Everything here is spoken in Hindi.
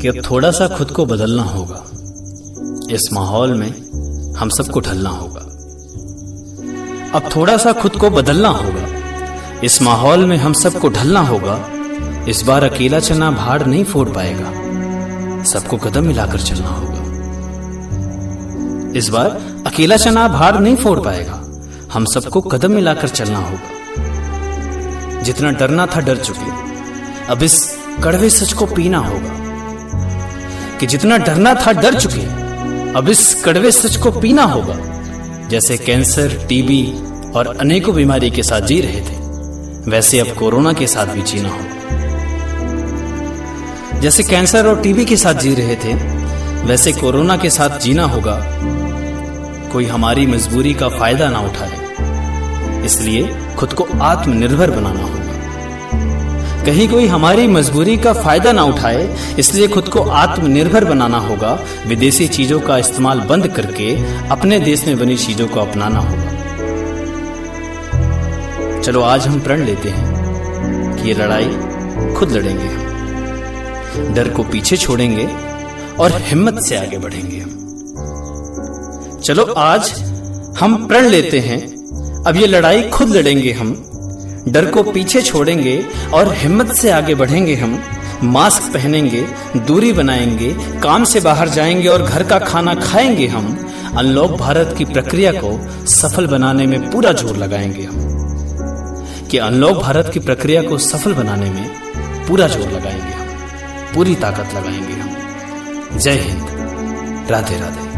कि अब थोड़ा सा खुद को बदलना होगा। इस माहौल में हम सबको ढलना होगा। अब थोड़ा सा खुद को बदलना होगा। इस माहौल में हम सबको ढलना होगा। इस बार अकेला चना भाड़ नहीं फोड़ पाएगा। सबको कदम मिलाकर चलना होगा। इस बार अकेला चना भाड़ नहीं फोड़ पाएगा। हम सबको कदम मिलाकर चलना होगा। जितना डरना था डर चुके। अब इस कड़वे सच को पीना होगा। कि जितना डरना था, डर चुके। अब इस कड़वे सच को पीना होगा, जैसे कैंसर, टीबी और अनेकों बीमारी के साथ जी रहे थे। वैसे अब कोरोना के साथ भी जीना होगा। जैसे कैंसर और टीबी के साथ जी रहे थे, वैसे कोरोना के साथ जीना होगा। कोई हमारी मजबूरी का फ़ायदा ना उठाए। इसलिए खुद को आत्मनिर्भर बनाना होगा। कहीं कोई हमारी मजबूरी का फ़ायदा ना उठाए, इसलिए खुद को आत्मनिर्भर बनाना होगा। विदेशी चीज़ों का इस्तेमाल बंद करके अपने देश में बनी चीज़ों को अपनाना होगा। चलो आज हम प्रण लेते हैं कि ये लड़ाई खुद लड़ेंगे हम। डर को पीछे छोड़ेंगे और हिम्मत से आगे बढ़ेंगे हम। चलो आज हम प्रण लेते हैं, अब ये लड़ाई खुद लड़ेंगे हम। डर को पीछे छोड़ेंगे और हिम्मत से आगे बढ़ेंगे हम। मास्क पहनेंगे, दूरी बनाएँगे, काम से बाहर जाएँगे और घर का खाना खाएँगे हम। अनलॉक भारत की प्रक्रिया को सफल बनाने में पूरा ज़ोर लगाएँगे हम। कि अनलॉक भारत की प्रक्रिया को सफल बनाने में पूरा ज़ोर लगाएँगे हम। पूरी ताकत लगाएँगे हम। जय हिंद। राधे राधे।